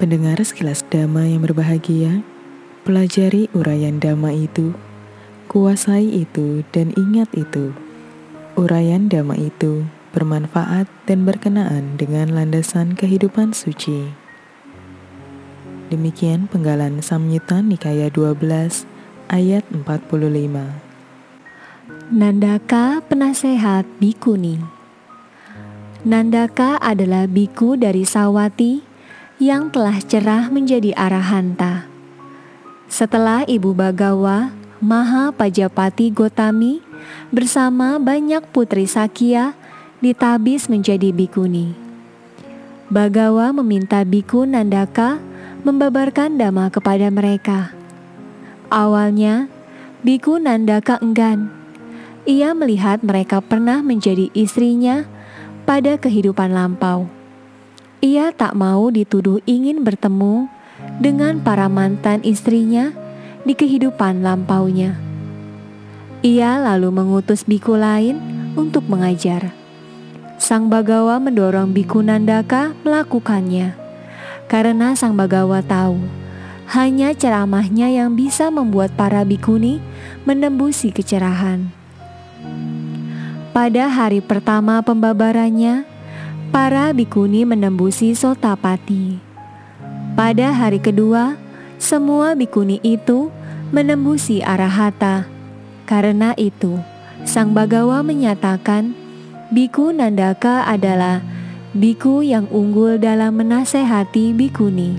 Pendengar sekilas dhamma yang berbahagia, pelajari uraian dhamma itu, kuasai itu dan ingat itu. Uraian dhamma itu bermanfaat dan berkenaan dengan landasan kehidupan suci. Demikian penggalan Samyuta Nikaya 12 ayat 45. Nandaka penasehat bikuni Nandaka adalah biku dari Sawati yang telah cerah menjadi arahanta. Setelah Ibu Bagawa, Maha Pajapati Gotami bersama banyak putri Sakya ditabis menjadi bikuni. Bagawa meminta biku Nandaka membabarkan dhamma kepada mereka. Awalnya, biku Nandaka enggan. Ia melihat mereka pernah menjadi istrinya pada kehidupan lampau. Ia tak mau dituduh ingin bertemu dengan para mantan istrinya di kehidupan lampaunya. Ia lalu mengutus biku lain untuk mengajar. Sang Bagawa mendorong biku Nandaka melakukannya, karena Sang Bagawa tahu hanya ceramahnya yang bisa membuat para bikuni menembusi kecerahan. Pada hari pertama pembabarannya, para bikuni menembusi Sotapati. Pada hari kedua, semua bikuni itu menembusi Arahata. Karena itu, Sang Bagawa menyatakan biku Nandaka adalah biku yang unggul dalam menasehati bikuni.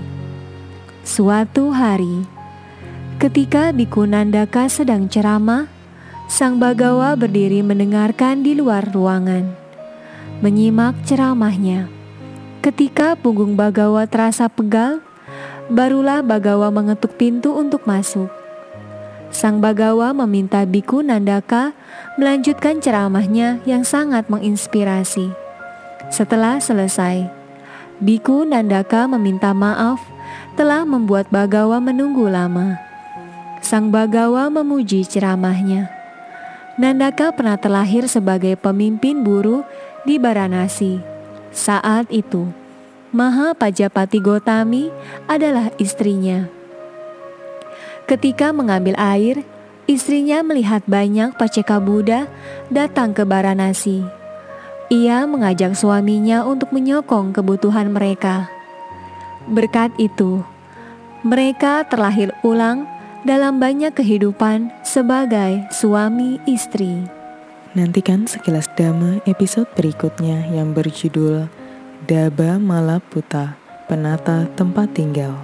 Suatu hari, ketika biku Nandaka sedang ceramah, Sang Bagawa berdiri mendengarkan di luar ruangan menyimak ceramahnya. Ketika punggung Bagawa terasa pegal, barulah Bagawa mengetuk pintu untuk masuk. Sang Bagawa meminta Biku Nandaka melanjutkan ceramahnya yang sangat menginspirasi. Setelah selesai, Biku Nandaka meminta maaf telah membuat Bagawa menunggu lama. Sang Bagawa memuji ceramahnya. Nandaka pernah terlahir sebagai pemimpin buruh di Baranasi. Saat itu, Maha Pajapati Gotami adalah istrinya. Ketika mengambil air, istrinya melihat banyak Paceka Buddha datang ke Baranasi. Ia mengajak suaminya untuk menyokong kebutuhan mereka. Berkat itu, mereka terlahir ulang dalam banyak kehidupan sebagai suami istri. Nantikan sekilas Dhamma episode berikutnya yang berjudul Daba Malaputa, Penata Tempat Tinggal.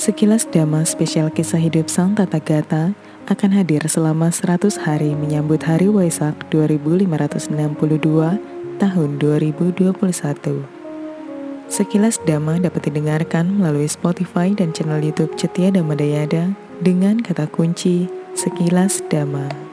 Sekilas Dhamma spesial kisah hidup Sang Tata Gata akan hadir selama 100 hari menyambut Hari Waisak 2562 tahun 2021. Sekilas Dhamma dapat didengarkan melalui Spotify dan channel YouTube Cetia Dhamma Dayada dengan kata kunci Sekilas Dhamma.